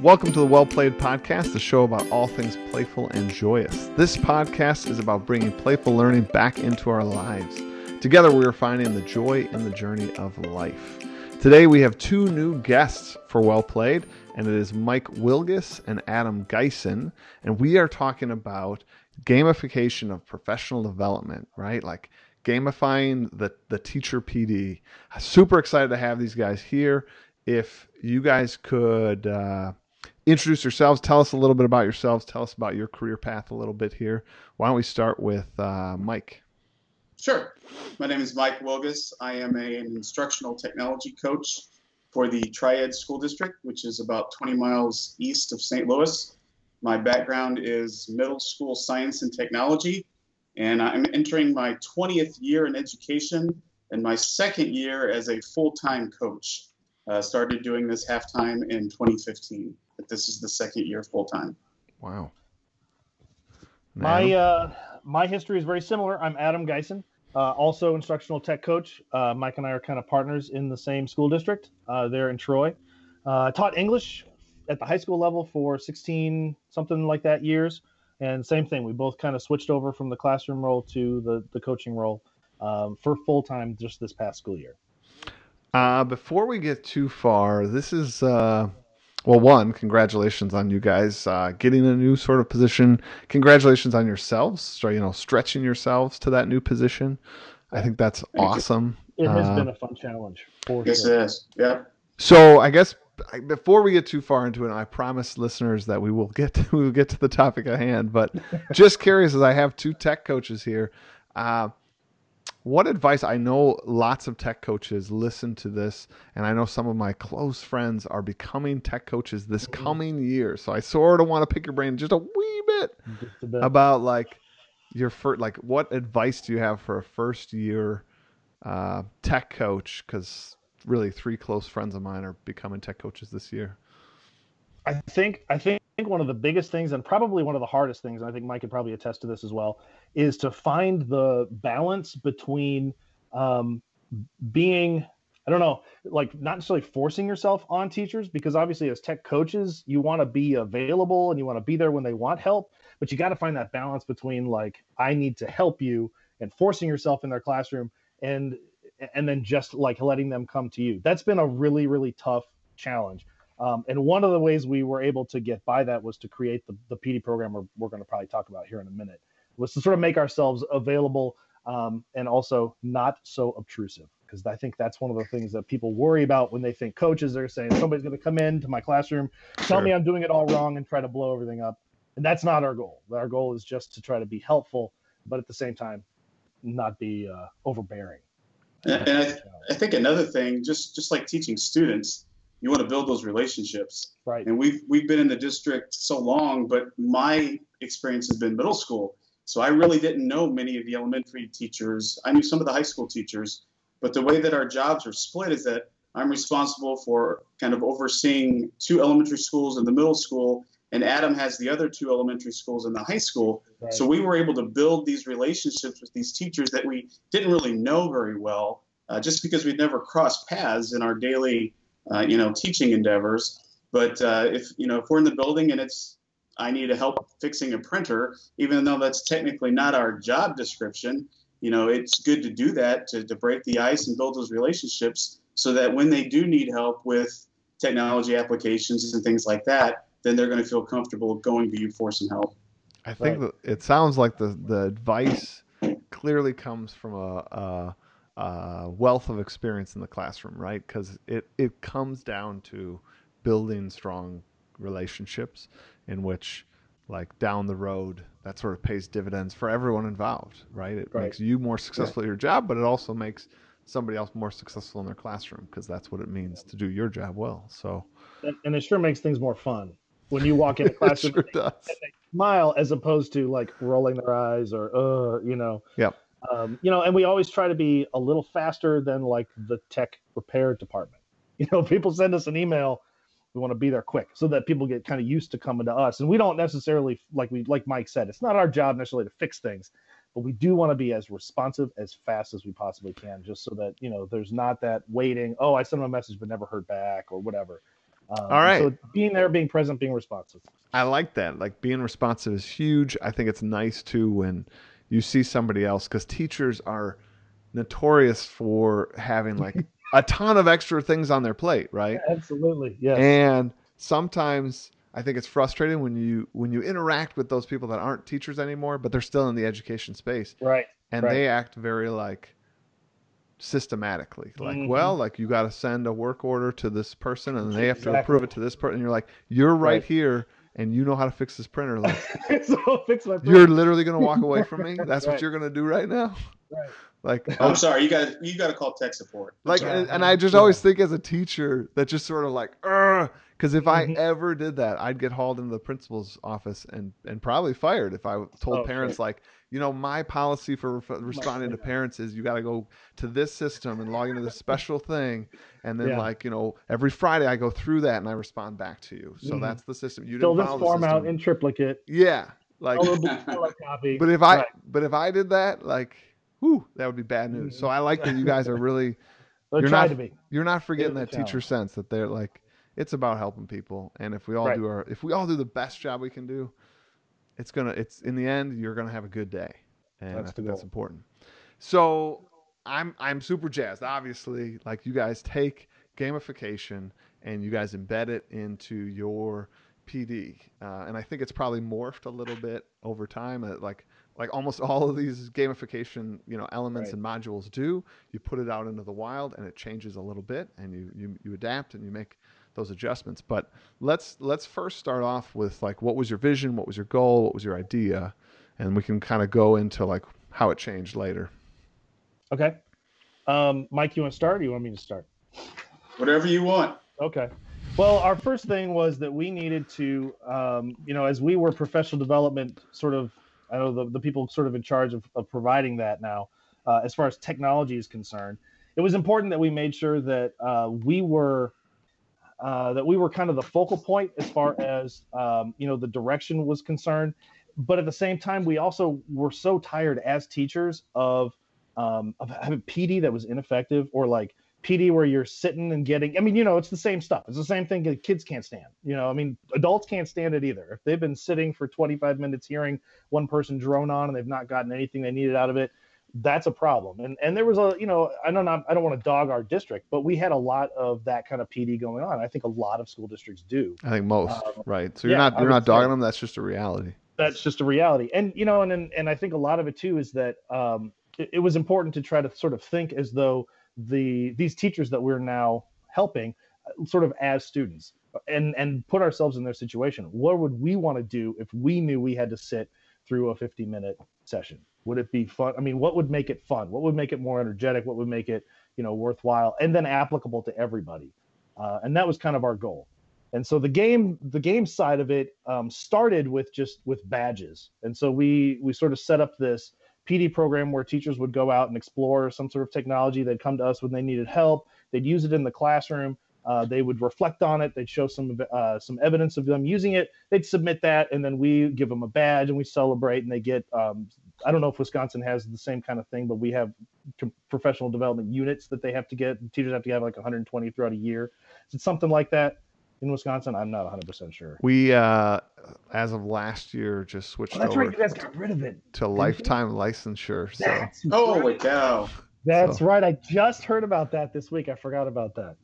Welcome to the Well Played Podcast, the show about all things playful and joyous. This podcast is about bringing playful learning back into our lives. Together, we are finding the joy in the journey of life. Today, we have two new guests for Well Played, and it is Mike Wilgus and Adam Geisen. And we are talking about gamification of professional development, right? Like gamifying the, the teacher PD. Super excited to have these guys here. If you guys could uh, introduce yourselves, tell us a little bit about yourselves, tell us about your career path a little bit here. Why don't we start with uh, Mike? Sure. My name is Mike Wilgus. I am a, an instructional technology coach for the Triad School District, which is about 20 miles east of St. Louis. My background is middle school science and technology, and I'm entering my 20th year in education and my second year as a full time coach. Uh, started doing this half time in 2015, but this is the second year full time. Wow. My uh, my history is very similar. I'm Adam Geisen, uh, also instructional tech coach. Uh, Mike and I are kind of partners in the same school district uh, there in Troy. Uh, I taught English at the high school level for 16 something like that years, and same thing. We both kind of switched over from the classroom role to the the coaching role um, for full time just this past school year. Uh, before we get too far, this is uh, well, one, congratulations on you guys uh, getting a new sort of position. Congratulations on yourselves, so you know, stretching yourselves to that new position. I think that's Thank awesome. You. It has uh, been a fun challenge. For yes, sure. it is. Yeah. So I guess before we get too far into it, I promise listeners that we will get to, we will get to the topic at hand. But just curious, as I have two tech coaches here, uh, what advice i know lots of tech coaches listen to this and i know some of my close friends are becoming tech coaches this mm-hmm. coming year so i sort of want to pick your brain just a wee bit, a bit. about like your first like what advice do you have for a first year uh, tech coach because really three close friends of mine are becoming tech coaches this year i think i think one of the biggest things and probably one of the hardest things and i think mike could probably attest to this as well is to find the balance between um, being I don't know, like not necessarily forcing yourself on teachers because obviously as tech coaches, you want to be available and you want to be there when they want help, but you got to find that balance between like I need to help you and forcing yourself in their classroom and and then just like letting them come to you. That's been a really really tough challenge. Um, and one of the ways we were able to get by that was to create the, the PD program we're, we're going to probably talk about here in a minute was to sort of make ourselves available um, and also not so obtrusive because I think that's one of the things that people worry about when they think coaches are saying somebody's going to come into my classroom, tell sure. me I'm doing it all wrong, and try to blow everything up. And that's not our goal. Our goal is just to try to be helpful, but at the same time, not be uh, overbearing. And, and I, I think another thing, just just like teaching students, you want to build those relationships. Right. And we've we've been in the district so long, but my experience has been middle school. So I really didn't know many of the elementary teachers. I knew some of the high school teachers, but the way that our jobs are split is that I'm responsible for kind of overseeing two elementary schools and the middle school, and Adam has the other two elementary schools and the high school. Right. So we were able to build these relationships with these teachers that we didn't really know very well, uh, just because we'd never crossed paths in our daily, uh, you know, teaching endeavors. But uh, if you know, if we're in the building and it's I need help fixing a printer, even though that's technically not our job description. You know, it's good to do that to, to break the ice and build those relationships so that when they do need help with technology applications and things like that, then they're going to feel comfortable going to you for some help. I think right. it sounds like the, the advice clearly comes from a, a, a wealth of experience in the classroom, right? Because it, it comes down to building strong relationships in which like down the road that sort of pays dividends for everyone involved right? It right. makes you more successful at your job but it also makes somebody else more successful in their classroom because that's what it means to do your job well so. And, and it sure makes things more fun when you walk in a classroom sure and, they, smile as opposed to like rolling their eyes or uh you know? Yep um, you know and we always try to be a little faster than like the tech repair department you know people send us an email we want to be there quick so that people get kind of used to coming to us and we don't necessarily like we like mike said it's not our job necessarily to fix things but we do want to be as responsive as fast as we possibly can just so that you know there's not that waiting oh i sent them a message but never heard back or whatever Um, All right. So being there, being present, being responsive. I like that. Like being responsive is huge. I think it's nice too when you see somebody else because teachers are notorious for having like a ton of extra things on their plate, right? Absolutely. Yeah. And sometimes I think it's frustrating when you when you interact with those people that aren't teachers anymore, but they're still in the education space right. and Right. they act very like systematically like Mhm. well like you got to send a work order to this person and they have to Exactly. approve it to this person and you're like you're right, Right. here and you know how to fix this printer like so fix my. you're literally going to walk away from me that's what Right. you're going to do right now Right. like I'm oh, sorry, you got you got to call tech support. I'm like sorry. and, and i just Yeah. always think as a teacher that just sort of like because if i Mhm. ever did that i'd get hauled into the principal's office and and probably fired if i told Oh, parents like you know my policy for re- responding to parents is you got to go to this system and log into this special thing and then Yeah. like you know every friday i go through that and i respond back to you so Mhm. that's the system you Fill this form out in triplicate. yeah like All the blue color copy. but if I Right. but if I did that, like, whew, that would be bad news. So I like that you guys are really you're not- to be. you're not forgetting that teacher sense that they're like it's about helping people and if we all Right. do our if we all do the best job we can do, it's gonna it's in the end you're gonna have a good day. And That's I think that's important. So I'm I'm super jazzed. Obviously, like you guys take gamification and you guys embed it into your PD, uh, and I think it's probably morphed a little bit over time. Uh, like like almost all of these gamification you know elements Right. and modules do. You put it out into the wild, and it changes a little bit, and you you, you adapt and you make those adjustments. But let's let's first start off with like what was your vision, what was your goal, what was your idea, and we can kind of go into like how it changed later. Okay. Um, Mike, you want to start or you want me to start? Whatever you want. Okay. Well, our first thing was that we needed to, um, you know, as we were professional development sort of, I know the, the people sort of in charge of, of providing that now, uh, as far as technology is concerned, it was important that we made sure that uh, we were. Uh, that we were kind of the focal point as far as um, you know the direction was concerned, but at the same time we also were so tired as teachers of um, of having PD that was ineffective or like PD where you're sitting and getting. I mean, you know, it's the same stuff. It's the same thing that kids can't stand. You know, I mean, adults can't stand it either. If they've been sitting for 25 minutes hearing one person drone on and they've not gotten anything they needed out of it, that's a problem. And and there was a, you know, I don't I don't want to dog our district, but we had a lot of that kind of PD going on. I think a lot of school districts do. I think most, Um, right? So you're yeah, not you're not dogging them. That's just a reality. that's just a reality and you know and and, and i think a lot of it too is that um, it, it was important to try to sort of think as though the these teachers that we're now helping uh, sort of as students and and put ourselves in their situation what would we want to do if we knew we had to sit through a 50 minute session would it be fun? I mean what would make it fun? What would make it more energetic? What would make it you know worthwhile and then applicable to everybody? Uh, and that was kind of our goal. And so the game the game side of it um, started with just with badges. And so we we sort of set up this pd program where teachers would go out and explore some sort of technology. They'd come to us when they needed help. They'd use it in the classroom uh, they would reflect on it they'd show some uh, some evidence of them using it they'd submit that and then we give them a badge and we celebrate and they get um, i don't know if wisconsin has the same kind of thing but we have com- professional development units that they have to get teachers have to have like 120 throughout a year is it something like that in Wisconsin? I'm not 100% sure. We, uh, as of last year, just switched Oh, that's over right. You guys got rid of it. to lifetime licensure. So That's Holy right. cow! That's So- right. I just heard about that this week. I forgot about that.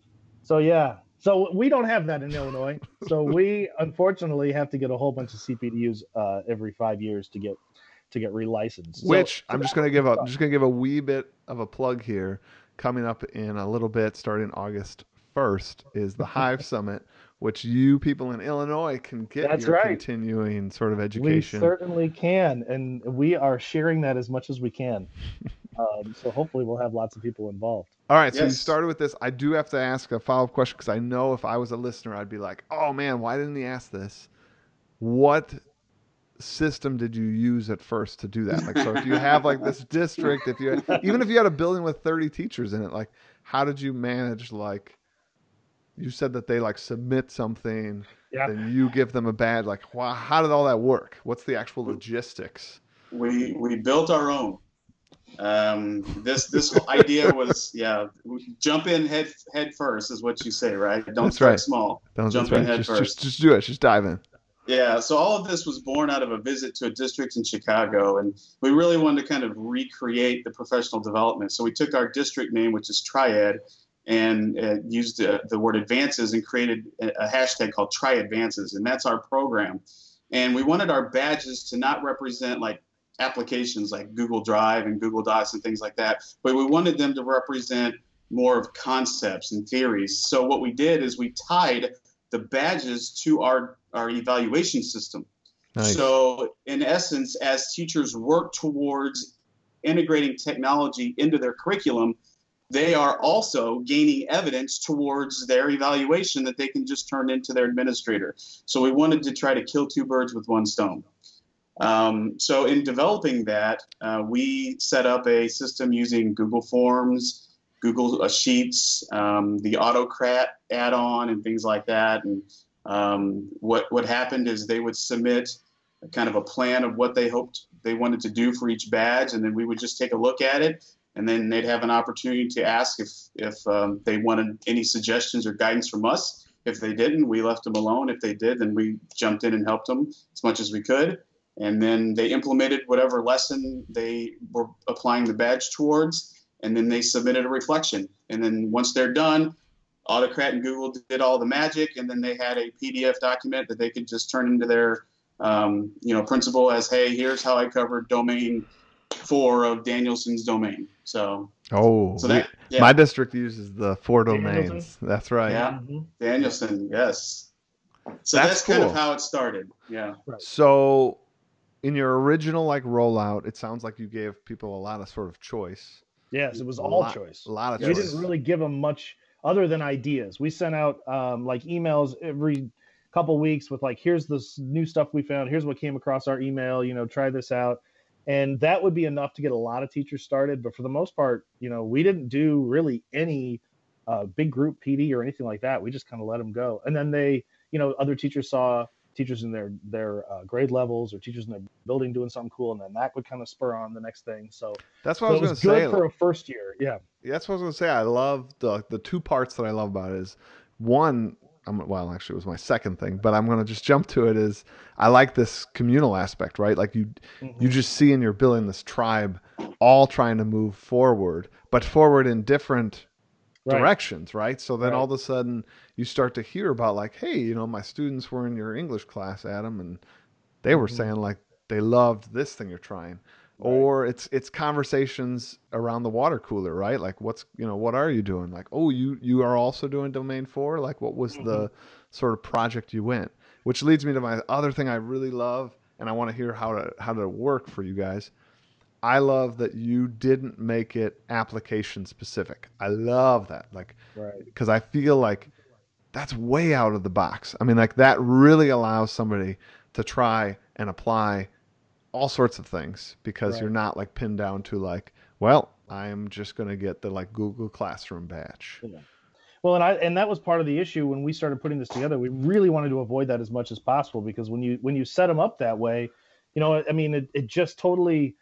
So yeah. So we don't have that in Illinois. So we unfortunately have to get a whole bunch of CPDUs uh, every five years to get to get relicensed. Which so I'm just gonna give a. I'm just gonna give a wee bit of a plug here. Coming up in a little bit, starting August 1st, is the Hive Summit, which you people in Illinois can get That's your right. continuing sort of education. We certainly can, and we are sharing that as much as we can. Um, so hopefully we'll have lots of people involved. All right, so you started with this. I do have to ask a follow up question because I know if I was a listener, I'd be like, "Oh man, why didn't he ask this?" What system did you use at first to do that? Like, so if you have like this district, if you even if you had a building with thirty teachers in it, like, how did you manage? Like, you said that they like submit something, Yeah. then you give them a badge. Like, wow, how did all that work? What's the actual logistics? We we built our own. Um, this this idea was yeah, jump in head head first is what you say, right? Don't That's start right. small. Don't- Jump in head just, first. Just, just do it. Just dive in. Yeah, so all of this was born out of a visit to a district in Chicago, and we really wanted to kind of recreate the professional development. So we took our district name, which is Triad, and uh, used uh, the word advances and created a, a hashtag called Try Advances, and that's our program. And we wanted our badges to not represent like applications like Google Drive and Google Docs and things like that, but we wanted them to represent more of concepts and theories. So what we did is we tied the badges to our our evaluation system. Nice. So, in essence, as teachers work towards integrating technology into their curriculum, they are also gaining evidence towards their evaluation that they can just turn into their administrator. So, we wanted to try to kill two birds with one stone. Um, so, in developing that, uh, we set up a system using Google Forms, Google uh, Sheets, um, the Autocrat add-on, and things like that. And um, what what happened is they would submit kind of a plan of what they hoped they wanted to do for each badge, and then we would just take a look at it, and then they'd have an opportunity to ask if if um, they wanted any suggestions or guidance from us. If they didn't, we left them alone. If they did, then we jumped in and helped them as much as we could. And then they implemented whatever lesson they were applying the badge towards, and then they submitted a reflection. And then once they're done, Autocrat and Google did all the magic, and then they had a PDF document that they could just turn into their, um, you know, principal as, hey, here's how I covered domain four of Danielson's domain. So, Oh, so that, yeah, my district uses the four Danielson? domains. That's right. Yeah. Mhm. Danielson, yes. So That's that's, kind of how it started. Yeah. So, in your original like rollout, it sounds like you gave people a lot of sort of choice. Yes, it was A all lot- choice. A lot of we choice. didn't really give them much other than ideas. We sent out um, like emails every couple weeks with like, here's this new stuff we found. Here's what came across our email. You know, try this out, and that would be enough to get a lot of teachers started. But for the most part, you know, we didn't do really any uh, big group PD or anything like that. We just kind of let them go, and then they, you know, other teachers saw teachers in their their uh, grade levels or teachers in their building doing something cool, and then that would kind of spur on the next thing. So, That's what so I was was going to say. for a first year. Yeah. That's what I was gonna say. I love the the two parts that I love about it is one. I'm, well, actually, it was my second thing, but I'm gonna just jump to it. Is I like this communal aspect, right? Like you, Mhm. you just see in you're building this tribe, all trying to move forward, but forward in different Right. directions, right? So then Right. all of a sudden you start to hear about like, hey, you know, my students were in your English class, Adam, and they were Mhm. saying like they loved this thing you're trying. Right. Or it's it's conversations around the water cooler, right? Like what's you know, what are you doing? Like, oh, you you are also doing domain four? Like what was the sort of project you went? Which leads me to my other thing I really love, and I want to hear how to how to work for you guys. I love that you didn't make it application specific. I love that. Like Right. because I feel like that's way out of the box. I mean, like that really allows somebody to try and apply all sorts of things because Right. you're not like pinned down to like, well, I'm just going to get the like Google Classroom badge. Well, and I and that was part of the issue when we started putting this together. We really wanted to avoid that as much as possible because when you when you set them up that way, you know, I mean, it, it just totally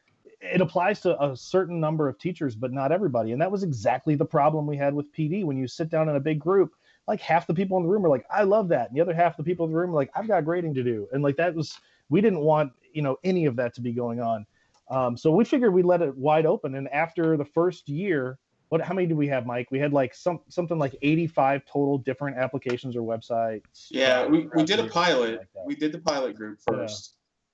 it applies to a certain number of teachers, but not everybody. And that was exactly the problem we had with PD. When you sit down in a big group, like half the people in the room are like, "I love that," and the other half the people in the room are like, "I've got grading to do," and like that was we didn't want you know any of that to be going on. Um, so we figured we'd let it wide open. And after the first year, what how many did we have mike we had like some something like 85 total different applications or websites Yeah, we, we did a pilot. like. We did the pilot group Yeah.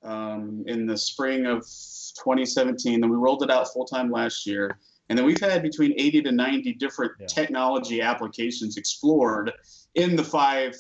Um, in the spring of 2017. Then we rolled it out full time last year. And then we've had between 80 to 90 different Yeah. technology applications explored in the five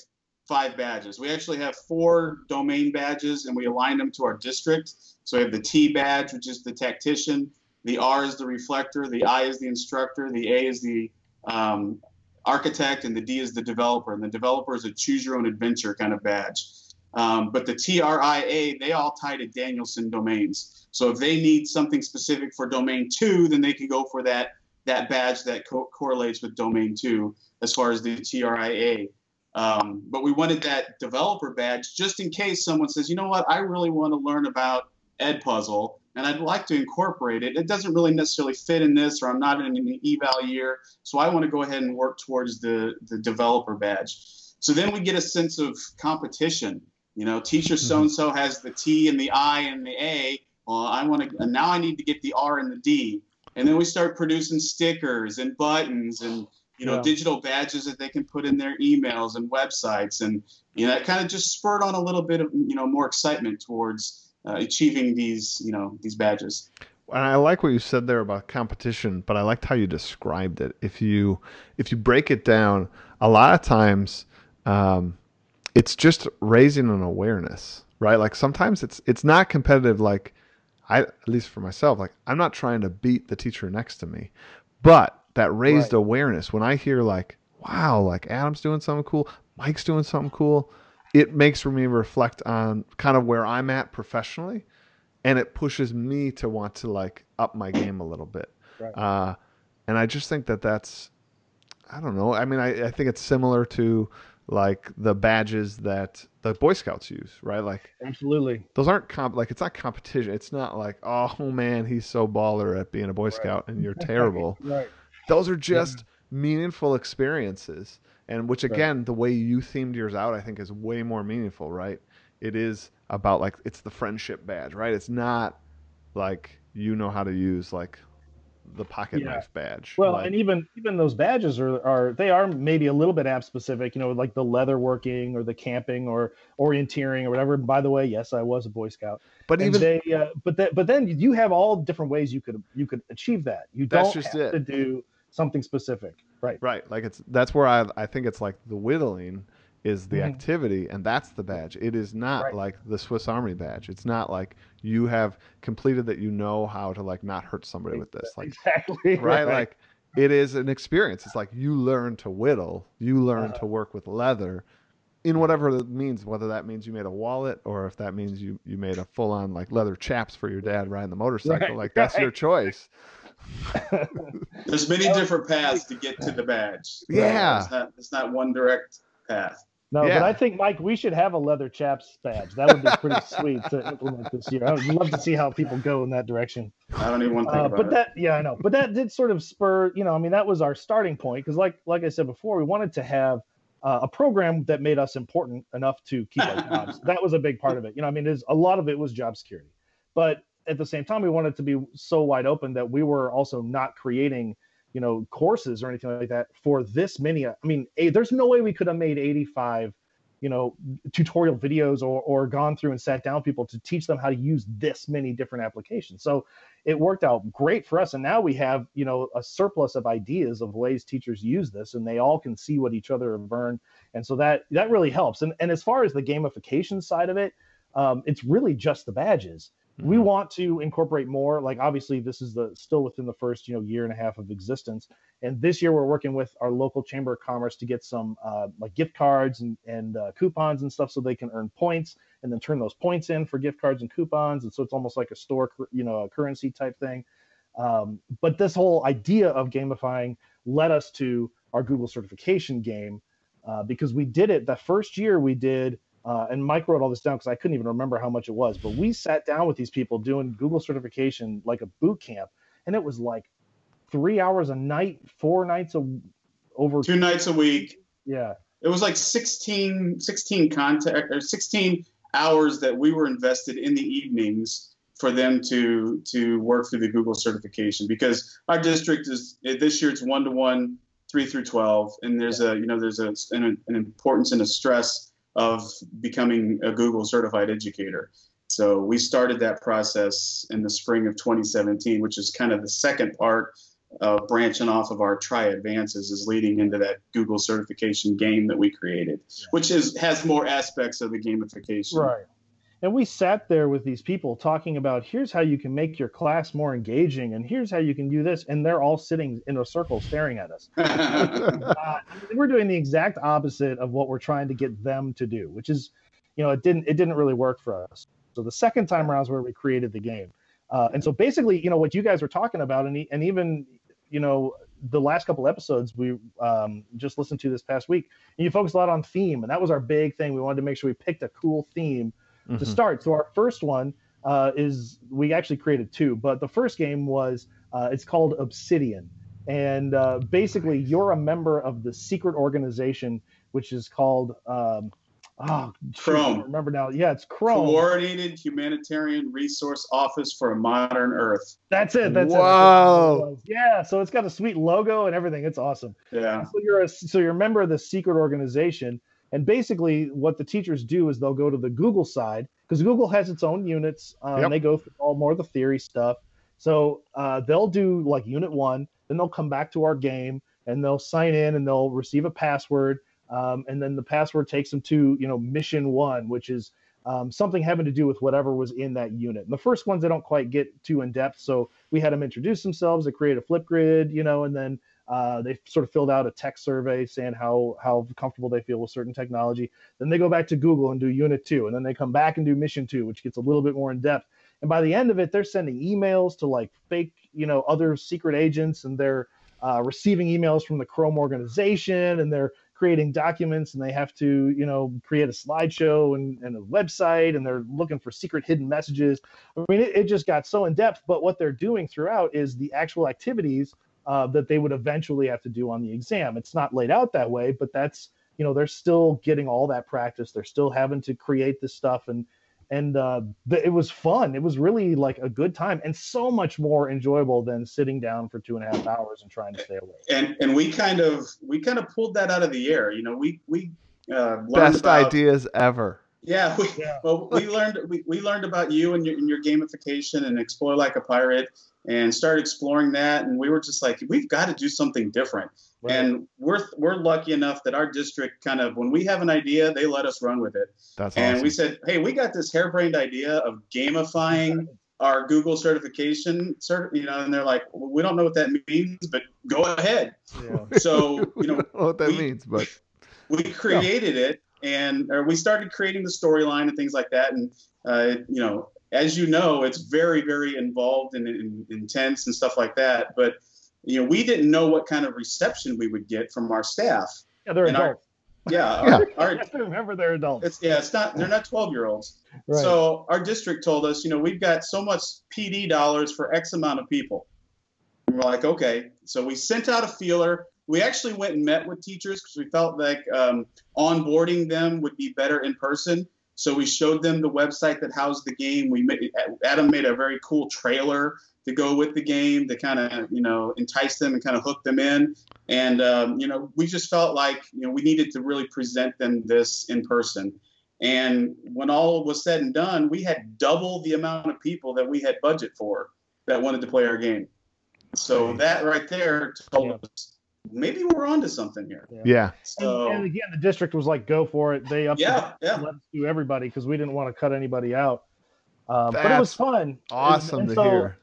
five badges. We actually have four domain badges, and we align them to our district. So we have the T badge, which is the tactician. The R is the reflector. The I is the instructor. The A is the um, architect, and the D is the developer. And the developer is a choose your own adventure kind of badge. Um, but the TRIA, they all tie to Danielson domains. So if they need something specific for domain two, then they can go for that that badge that co- correlates with domain two as far as the TRIA. Um, but we wanted that developer badge just in case someone says, you know what, I really want to learn about Edpuzzle, and I'd like to incorporate it. It doesn't really necessarily fit in this, or I'm not in an eval year, so I want to go ahead and work towards the the developer badge. So then we get a sense of competition. You know, teacher so and so has the T and the I and the A. Well, I want to now I need to get the R and the D, and then we start producing stickers and buttons and you know, yeah. digital badges that they can put in their emails and websites, and you know, it kind of just spurred on a little bit of you know more excitement towards uh, achieving these you know these badges. And I like what you said there about competition, but I liked how you described it. If you if you break it down, a lot of times um, it's just raising an awareness, right? Like sometimes it's it's not competitive. Like I at least for myself, like I'm not trying to beat the teacher next to me, but that raised right. awareness. When I hear like, wow, like Adam's doing something cool, Mike's doing something cool, it makes me reflect on kind of where I'm at professionally, and it pushes me to want to like up my game a little bit. Right. Uh, and I just think that that's, I don't know. I mean, I, I think it's similar to like the badges that the Boy Scouts use, right? Like absolutely, those aren't comp. Like it's not competition. It's not like, oh man, he's so baller at being a Boy right. Scout, and you're terrible. right. Those are just yeah. meaningful experiences. And which again, right. the way you themed yours out, I think is way more meaningful, right? It is about like it's the friendship badge, right? It's not like you know how to use like the pocket yeah. knife badge. Well, like, and even even those badges are are they are maybe a little bit app specific, you know, like the leather working or the camping or orienteering or whatever. By the way, yes, I was a Boy Scout. But and even they, uh, but that, but then you have all different ways you could you could achieve that. You don't have it. to do something specific. Right. Right. Like it's that's where I I think it's like the whittling is the mm-hmm. activity and that's the badge. It is not right. like the Swiss Army badge. It's not like you have completed that you know how to like not hurt somebody with this. Like exactly right, right. like it is an experience. It's like you learn to whittle, you learn uh, to work with leather in whatever it means, whether that means you made a wallet or if that means you, you made a full on like leather chaps for your dad riding the motorcycle. Right, like that's your choice. There's many different paths to get to the badge. Yeah. It's not, it's not one direct path. No, yeah. but I think Mike, we should have a leather chaps badge. That would be pretty sweet to implement this year. I would love to see how people go in that direction. I don't even want to think uh, about but it. that, yeah, I know. But that did sort of spur, you know, I mean, that was our starting point because, like, like I said before, we wanted to have uh, a program that made us important enough to keep our jobs. that was a big part of it. You know, I mean, there's a lot of it was job security, but at the same time, we wanted to be so wide open that we were also not creating, you know, courses or anything like that for this many. I mean, a, there's no way we could have made 85, you know, tutorial videos or, or gone through and sat down people to teach them how to use this many different applications. So it worked out great for us. And now we have, you know, a surplus of ideas of ways teachers use this and they all can see what each other have learned. And so that, that really helps. And, and as far as the gamification side of it, um, it's really just the badges we mm-hmm. want to incorporate more like obviously this is the still within the first you know year and a half of existence. And this year we're working with our local chamber of commerce to get some uh, like gift cards and, and uh, coupons and stuff so they can earn points and then turn those points in for gift cards and coupons. And so it's almost like a store you know a currency type thing. Um, but this whole idea of gamifying led us to our google certification game uh, because we did it the first year we did uh, and Mike wrote all this down because I couldn't even remember how much it was. But we sat down with these people doing Google certification like a boot camp, and it was like three hours a night, four nights a over two nights a week. Yeah, it was like 16, 16 contact or 16 hours that we were invested in the evenings for them to to work through the Google certification because our district is this year it's one to one, three through twelve, and there's yeah. a you know there's a an, an importance and a stress of becoming a Google certified educator. So we started that process in the spring of 2017, which is kind of the second part of branching off of our try advances is leading into that Google certification game that we created, which is has more aspects of the gamification. Right and we sat there with these people talking about here's how you can make your class more engaging and here's how you can do this and they're all sitting in a circle staring at us. Uh, we're doing the exact opposite of what we're trying to get them to do which is you know it didn't it didn't really work for us. So the second time around is where we created the game. Uh, and so basically you know what you guys were talking about and, and even you know the last couple episodes we um, just listened to this past week and you focused a lot on theme and that was our big thing. We wanted to make sure we picked a cool theme mm-hmm. to start. So our first one uh, is we actually created two, but the first game was uh, it's called Obsidian, and uh, basically you're a member of the secret organization which is called um, oh, Chrome. remember now? Yeah, it's Chrome. Coordinated Humanitarian Resource Office for a Modern Earth. That's it. That's Whoa. it. Yeah, so it's got a sweet logo and everything. It's awesome. Yeah. So you're a so you're a member of the secret organization, and basically what the teachers do is they'll go to the Google side because Google has its own units. Um, Yep. They go through all more of the theory stuff. So uh, they'll do like unit one, then they'll come back to our game and they'll sign in and they'll receive a password, um, and then the password takes them to you know mission one, which is um, something having to do with whatever was in that unit. And the first ones they don't quite get too in depth, so we had them introduce themselves, they create a Flipgrid, you know, and then uh, they sort of filled out a tech survey saying how how comfortable they feel with certain technology. Then they go back to Google and do Unit Two, and then they come back and do Mission Two, which gets a little bit more in depth. And by the end of it, they're sending emails to like fake, you know, other secret agents, and they're uh, receiving emails from the Chrome organization, and they're creating documents, and they have to, you know, create a slideshow and, and a website, and they're looking for secret hidden messages. I mean, it, it just got so in depth. But what they're doing throughout is the actual activities uh, that they would eventually have to do on the exam. It's not laid out that way, but that's you know they're still getting all that practice. They're still having to create this stuff, and and uh, th- it was fun. It was really like a good time, and so much more enjoyable than sitting down for two and a half hours and trying to stay awake. And and we kind of we kind of pulled that out of the air. You know, we we uh, Best about, ideas ever. Yeah, we, Yeah. well, we learned we, we learned about you and your, and your gamification and explore like a pirate, and started exploring that. And we were just like, we've got to do something different. And we're we're lucky enough that our district kind of when we have an idea, they let us run with it. That's And awesome. we said, hey, we got this harebrained idea of gamifying our Google certification, cert, you know, and they're like, well, we don't know what that means, but go ahead. yeah. So you know, know what that we- means, but we created it and or we started creating the storyline and things like that and uh, you know as you know it's very very involved and, and intense and stuff like that but you know we didn't know what kind of reception we would get from our staff yeah, they're And our- adults. yeah, Yeah. Our, our, You have to remember they're adults. it's yeah it's not they're not 12 year olds Right. so our district told us you know we've got so much pd dollars for x amount of people and we're like okay so we sent out a feeler we actually went and met with teachers because we felt like um, onboarding them would be better in person. So we showed them the website that housed the game. We made, Adam made a very cool trailer to go with the game to kind of you know entice them and kind of hook them in. And um, you know we just felt like you know we needed to really present them this in person. And when all was said and done, we had double the amount of people that we had budget for that wanted to play our game. So that right there told Yeah. us maybe we're onto something here. yeah. So and, and again, the district was like, "Go for it." They up yeah, yeah. let us do everybody because we didn't want to cut anybody out. Um, but it was fun. Awesome And to so- hear.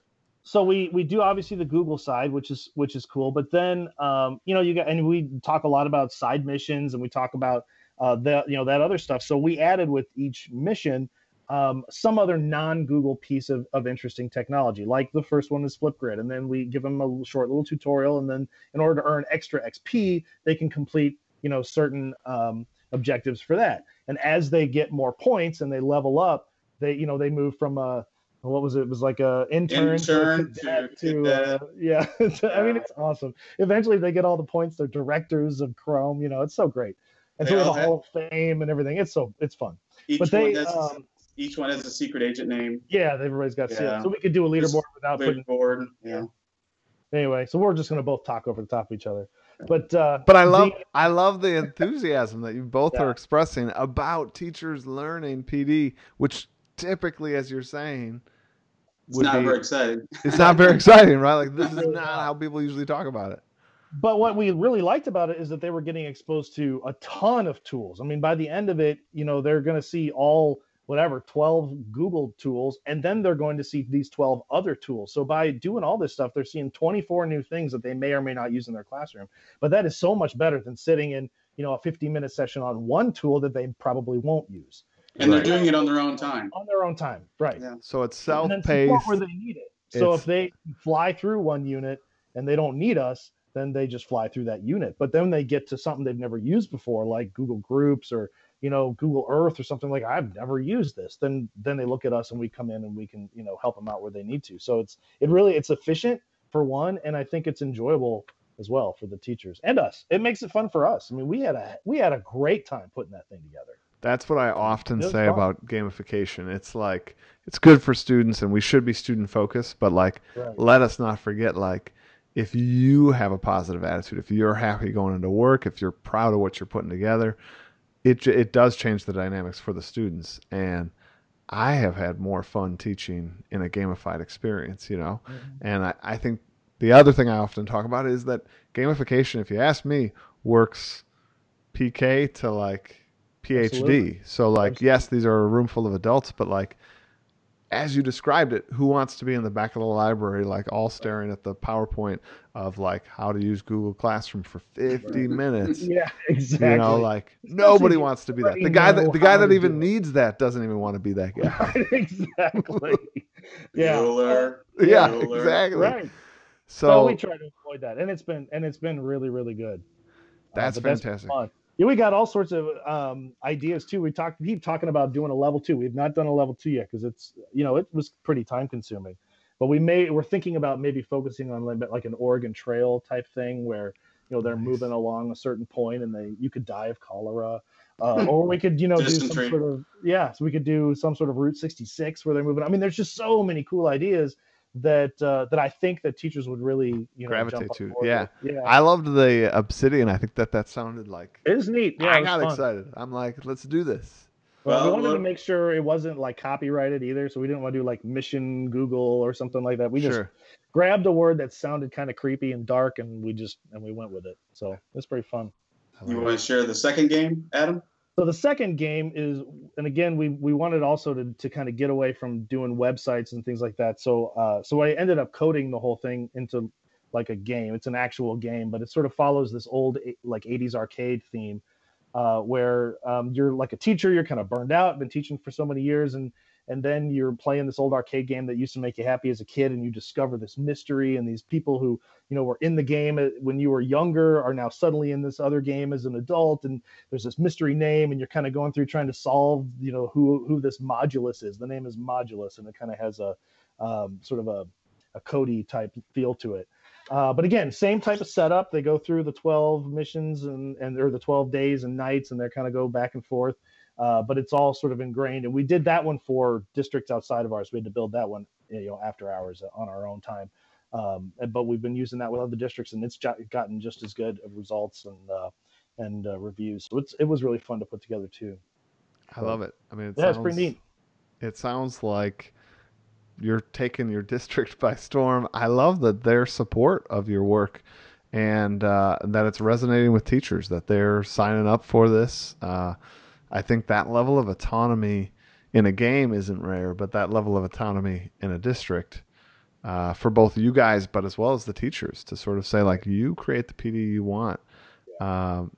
So we we do obviously the Google side, which is which is cool. But then um, you know you got and we talk a lot about side missions and we talk about uh, that you know that other stuff. So we added with each mission um, some other non-Google piece of, of interesting technology. Like the first one is Flipgrid, and then we give them a short little tutorial, and then in order to earn extra XP, they can complete you know certain um, objectives for that. And as they get more points and they level up, they you know they move from a what was it? It was like a intern, Intern to, to to, uh, yeah. I mean, it's awesome. Eventually, they get all the points. They're directors of Chrome. You know, it's so great. And They through the Hall of Fame and everything. It's so it's fun. Each but they, um, each one has a secret agent name. yeah, everybody's got Yeah. So we could do a leaderboard without putting. Board. Yeah. Anyway, so we're just gonna both talk over the top of each other. But uh, But I love the- I love the enthusiasm that you both Yeah. are expressing about teachers learning PD, which typically, as you're saying, It's not be very exciting. it's not very exciting, right? Like this is not not. how people usually talk about it. but what we really liked about it is that they were getting exposed to a ton of tools. I mean, by the end of it, you know, they're going to see all whatever 12 Google tools, and then they're going to see these 12 other tools. So by doing all this stuff, they're seeing 24 new things that they may or may not use in their classroom. But that is so much better than sitting in, you know, a 50 minute session on one tool that they probably won't use And they're doing it on their own time. on their own time. Right. Yeah. So it's self-paced. support where they need it. So It's- if they fly through one unit and they don't need us, then they just fly through that unit. But then they get to something they've never used before, like Google Groups or you know Google Earth or something like I've never used this, then then they look at us and we come in and we can you know help them out where they need to. So it's it really it's efficient for one, and I think it's enjoyable as well for the teachers and us. It makes it fun for us. I mean, we had a we had a great time putting that thing together. That's what I often say fun. about gamification. It's like it's good for students and we should be student focused, but like right. let us not forget like if you have a positive attitude, if you're happy going into work, if you're proud of what you're putting together, it it does change the dynamics for the students and I have had more fun teaching in a gamified experience, you know. Mm-hmm. And I, I think the other thing I often talk about is that gamification, if you ask me, works PK to like PhD. Absolutely. So like, Absolutely. yes, these are a room full of adults, but like, as you described it, who wants to be in the back of the library, like all staring at the PowerPoint of like how to use Google Classroom for 50 minutes? yeah, exactly. You know, like nobody wants to be that. The guy that the guy that even needs that doesn't even want to be that guy. exactly. yeah. Bueller. Yeah, Bueller. exactly. Right. So, so, we try to avoid that, and it's been and it's been really really good. Uh, that's uh, fantastic. That's yeah, we got all sorts of um, ideas too. We talked, keep talking about doing a level two. We've not done a level two yet because it's, you know, it was pretty time consuming. But we may, we're thinking about maybe focusing on like an Oregon Trail type thing where, you know, they're nice. moving along a certain point and they, you could die of cholera. Uh, or we could, you know, do some sort of, yeah, so we could do some sort of Route 66 where they're moving. I mean, there's just so many cool ideas that uh, that I think that teachers would really you know gravitate to. Yeah. yeah, I loved the Obsidian. I think that that sounded like it is neat. Yeah, I got fun. excited. I'm like, let's do this. Well, we wanted to make sure it wasn't like copyrighted either, so we didn't want to do like Mission Google or something like that. We just sure. grabbed a word that sounded kind of creepy and dark, and we just and we went with it. So it's pretty fun. You want to share the second game, Adam? So the second game is, and again, we we wanted also to to kind of get away from doing websites and things like that. So uh, so I ended up coding the whole thing into like a game. It's an actual game, but it sort of follows this old like 80s arcade theme, uh, where um, you're like a teacher, you're kind of burned out, been teaching for so many years, and and then you're playing this old arcade game that used to make you happy as a kid and you discover this mystery and these people who you know were in the game uh, when you were younger are now suddenly in this other game as an adult and there's this mystery name and you're kind of going through trying to solve you know who who this modulus is the name is modulus and it kind of has a um, sort of a, a cody type feel to it uh, but again, same type of setup. They go through the 12 missions and and or the 12 days and nights, and they kind of go back and forth. Uh, but it's all sort of ingrained. And we did that one for districts outside of ours. We had to build that one, you know, after hours on our own time. Um, but we've been using that with other districts, and it's gotten just as good of results and uh, and uh, reviews. So it's it was really fun to put together too. I love it. I mean, it yeah, sounds, it's pretty neat. It sounds like you're taking your district by storm. I love that their support of your work and uh, that it's resonating with teachers that they're signing up for this. Uh, I think that level of autonomy in a game isn't rare, but that level of autonomy in a district uh, for both you guys, but as well as the teachers to sort of say like, you create the PD you want. Um,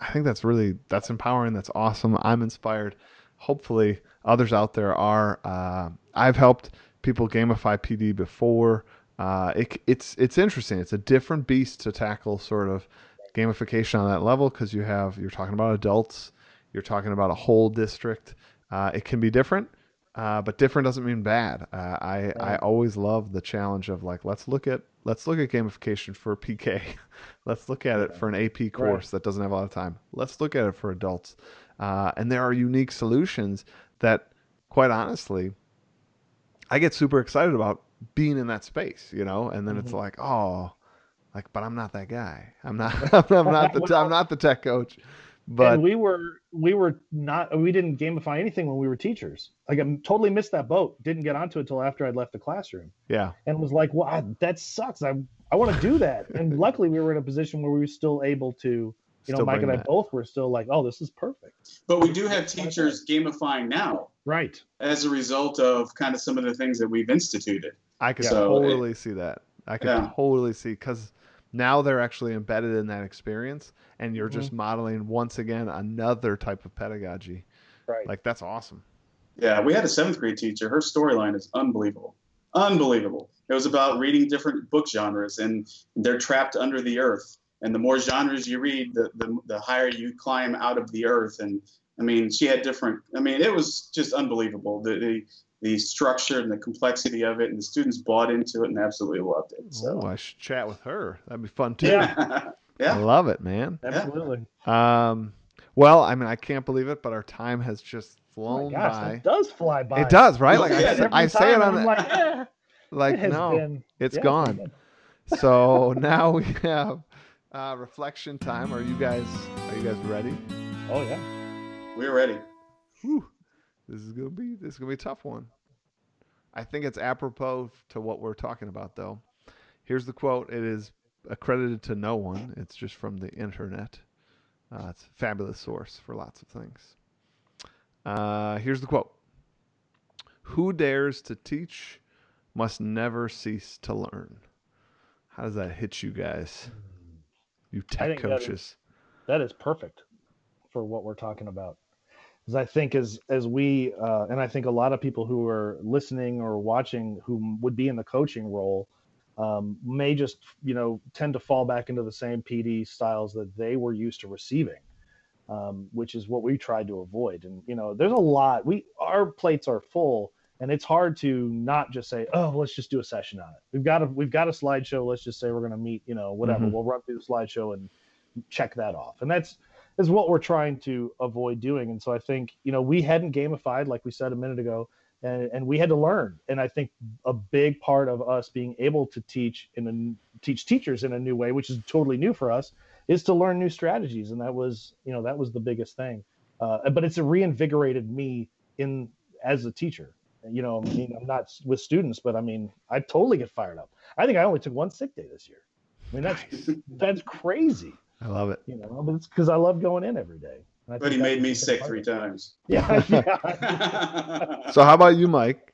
I think that's really that's empowering. That's awesome. I'm inspired. Hopefully, others out there are. Uh, I've helped people gamify PD before. Uh, it, it's it's interesting. It's a different beast to tackle sort of gamification on that level because you have you're talking about adults you're talking about a whole district. Uh, it can be different, uh, but different doesn't mean bad. Uh, I right. I always love the challenge of like let's look at let's look at gamification for PK. let's look at it for an AP course right. that doesn't have a lot of time. Let's look at it for adults. Uh, and there are unique solutions that, quite honestly, I get super excited about being in that space, you know. And then mm-hmm. it's like, oh, like, but I'm not that guy. I'm not. I'm not the. I'm not the tech coach. But and we were we were not we didn't gamify anything when we were teachers. Like I totally missed that boat. Didn't get onto it until after I'd left the classroom. Yeah. And was like, well, I, that sucks. I I want to do that. and luckily, we were in a position where we were still able to. You know, still Mike and I that. both were still like, "Oh, this is perfect." But we do have teachers gamifying now, right? As a result of kind of some of the things that we've instituted. I could so totally it, see that. I could yeah. totally see because now they're actually embedded in that experience and you're mm-hmm. just modeling once again another type of pedagogy. Right. Like that's awesome. Yeah we had a seventh grade teacher. Her storyline is unbelievable. Unbelievable. It was about reading different book genres and they're trapped under the earth. And the more genres you read the, the, the higher you climb out of the earth. And I mean, she had different. I mean, it was just unbelievable. The the, the structure and the complexity of it, and the students bought into it and absolutely loved it. So Oh, I should chat with her. That'd be fun too. Yeah. I love it, man. Absolutely. Um, well, I mean, I can't believe it, but our time has just Oh flown my gosh, by. that does fly by. It does, right? Like I, Yeah, say- Every I say it time on I'm the, like, eh, like it has no, been- it's yeah, gone. been- So now we have uh, reflection time. Are you guys? Are you guys ready? Oh yeah. We're ready. Whew. This is gonna be this is gonna be a tough one. I think it's apropos to what we're talking about, though. Here's the quote. It is accredited to no one. It's just from the internet. Uh, it's a fabulous source for lots of things. Uh, here's the quote: "Who dares to teach must never cease to learn." How does that hit you guys? You tech think that is- coaches. that is perfect for what we're talking about because i think as as we uh, and i think a lot of people who are listening or watching who would be in the coaching role um, may just you know tend to fall back into the same pd styles that they were used to receiving um, which is what we tried to avoid. And you know there's a lot we our plates are full and it's hard to not just say oh let's just do a session on it. We've got a we've got a slideshow let's just say we're going to meet you know whatever. Mhm. we'll run through the slideshow and check that off. And that's is what we're trying to avoid doing. And so i think you know we hadn't gamified like we said a minute ago and, and we had to learn. And i think a big part of us being able to teach in a teach teachers in a new way which is totally new for us is to learn new strategies. And that was you know that was the biggest thing. Uh, but it's reinvigorated me in as a teacher. You know i mean i'm not with students but i mean i totally get fired up. I think i only took one sick day this year. I mean that's Nice. that's crazy I love it. you know, but it's because I love going in every day. I But he made me sick three times. Yeah, yeah. So how about you, Mike?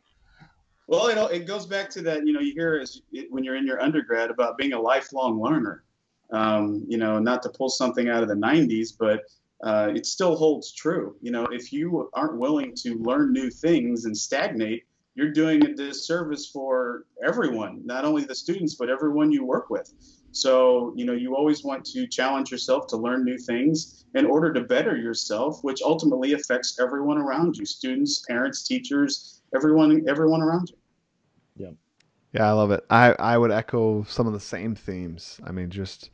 Well, it, it goes back to that, you know, you hear as, when you're in your undergrad about being a lifelong learner. Um, you know, not to pull something out of the 90s, but uh, it still holds true. You know, if you aren't willing to learn new things and stagnate, you're doing a disservice for everyone, not only the students, but everyone you work with. So, you know, you always want to challenge yourself to learn new things in order to better yourself, which ultimately affects everyone around you students, parents, teachers, everyone, everyone around you. Yeah, Yeah, I love it. I, I would echo some of the same themes. I mean, just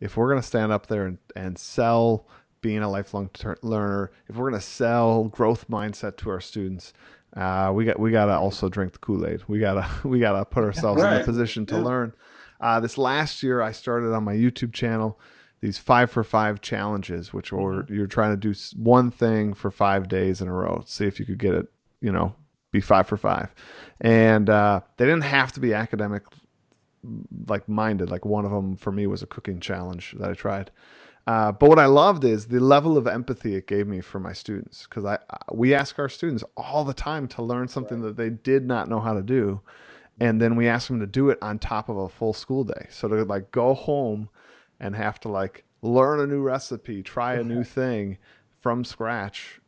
if we're going to stand up there and, and sell being a lifelong ter- learner, if we're going to sell growth mindset to our students, uh, we got we got to also drink the Kool Aid. We gotta we gotta put ourselves in a position to Yeah. learn. Uh, this last year, I started on my YouTube channel these five for five challenges, which were you're trying to do one thing for five days in a row. See if you could get it, you know, be five for five. And uh, they didn't have to be academic like minded. Like one of them for me was a cooking challenge that I tried. Uh, but what I loved is the level of empathy it gave me for my students because I I- we ask our students all the time to learn something that they did not know how to do, and then we ask them to do it on top of a full school day. So to like go home and have to like learn a new recipe, try a new thing from scratch,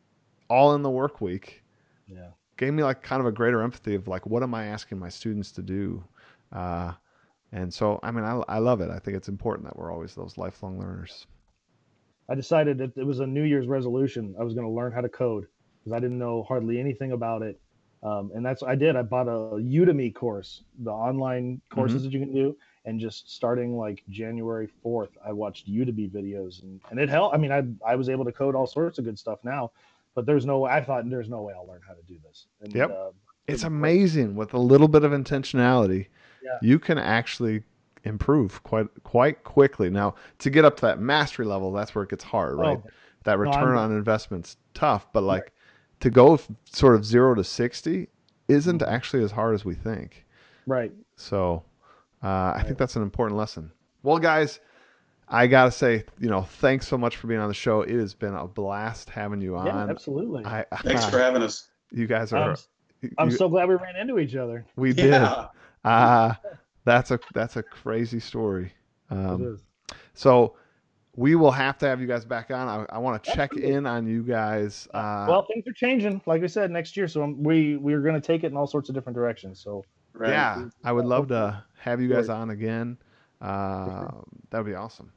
all in the work week yeah. gave me like kind of a greater empathy of like what am I asking my students to do, uh, and so I mean I, I love it. I think it's important that we're always those lifelong learners. I decided that it was a New Year's resolution. I was going to learn how to code because I didn't know hardly anything about it. Um, and that's what I did. I bought a Udemy course, the online courses that you can do. And just starting like January 4th, I watched Udemy videos and, and it helped. I mean, I, I was able to code all sorts of good stuff now, but there's no, I thought there's no way I'll learn how to do this. And, Yep. uh, It's amazing with a little bit of intentionality, Yeah. you can actually improve quite quite quickly. Now to get up to that mastery level, that's where it gets hard, right? oh, that return on investment's tough, but like to go f- sort of zero to sixty isn't Mm-hmm. actually as hard as we think. right. So uh, I think that's an important lesson. Well, guys, I gotta say, you know, thanks so much for being on the show. It has been a blast having you on. Yeah, absolutely. I, Thanks for having us. you guys are. I'm, I'm you- so glad we ran into each other. we did. Yeah. Uh, that's a that's a crazy story. It Um, is. so we will have to have you guys back on. I, I want to check in on you guys. Uh, well, things are changing, like I said, next year. So we we're going to take it in all sorts of different directions. So Right. Yeah, I would love to have you guys on again. Uh, that would be awesome.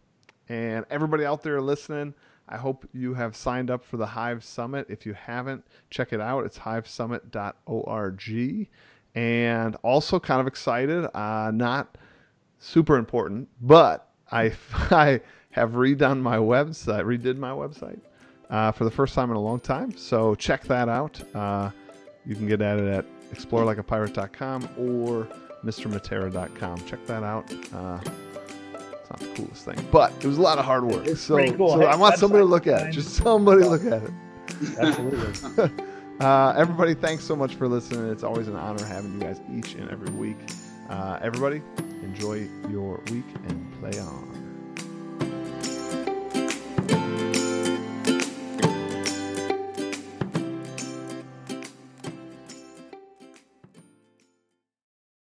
And everybody out there listening, I hope you have signed up for the Hive Summit. If you haven't, check it out. It's hivesummit.org. And also, kind of excited, uh, not super important, but I, I have redone my website, redid my website uh, for the first time in a long time. So check that out. Uh, you can get at it at explorelikeapirate.com or mrmatera.com. Check that out. Uh, it's not the coolest thing, but it was a lot of hard work. It's so, cool. so I want somebody to look at it. Just somebody look at it. Absolutely. Uh, everybody, thanks so much for listening. It's always an honor having you guys each and every week. Uh, everybody, enjoy your week and play on.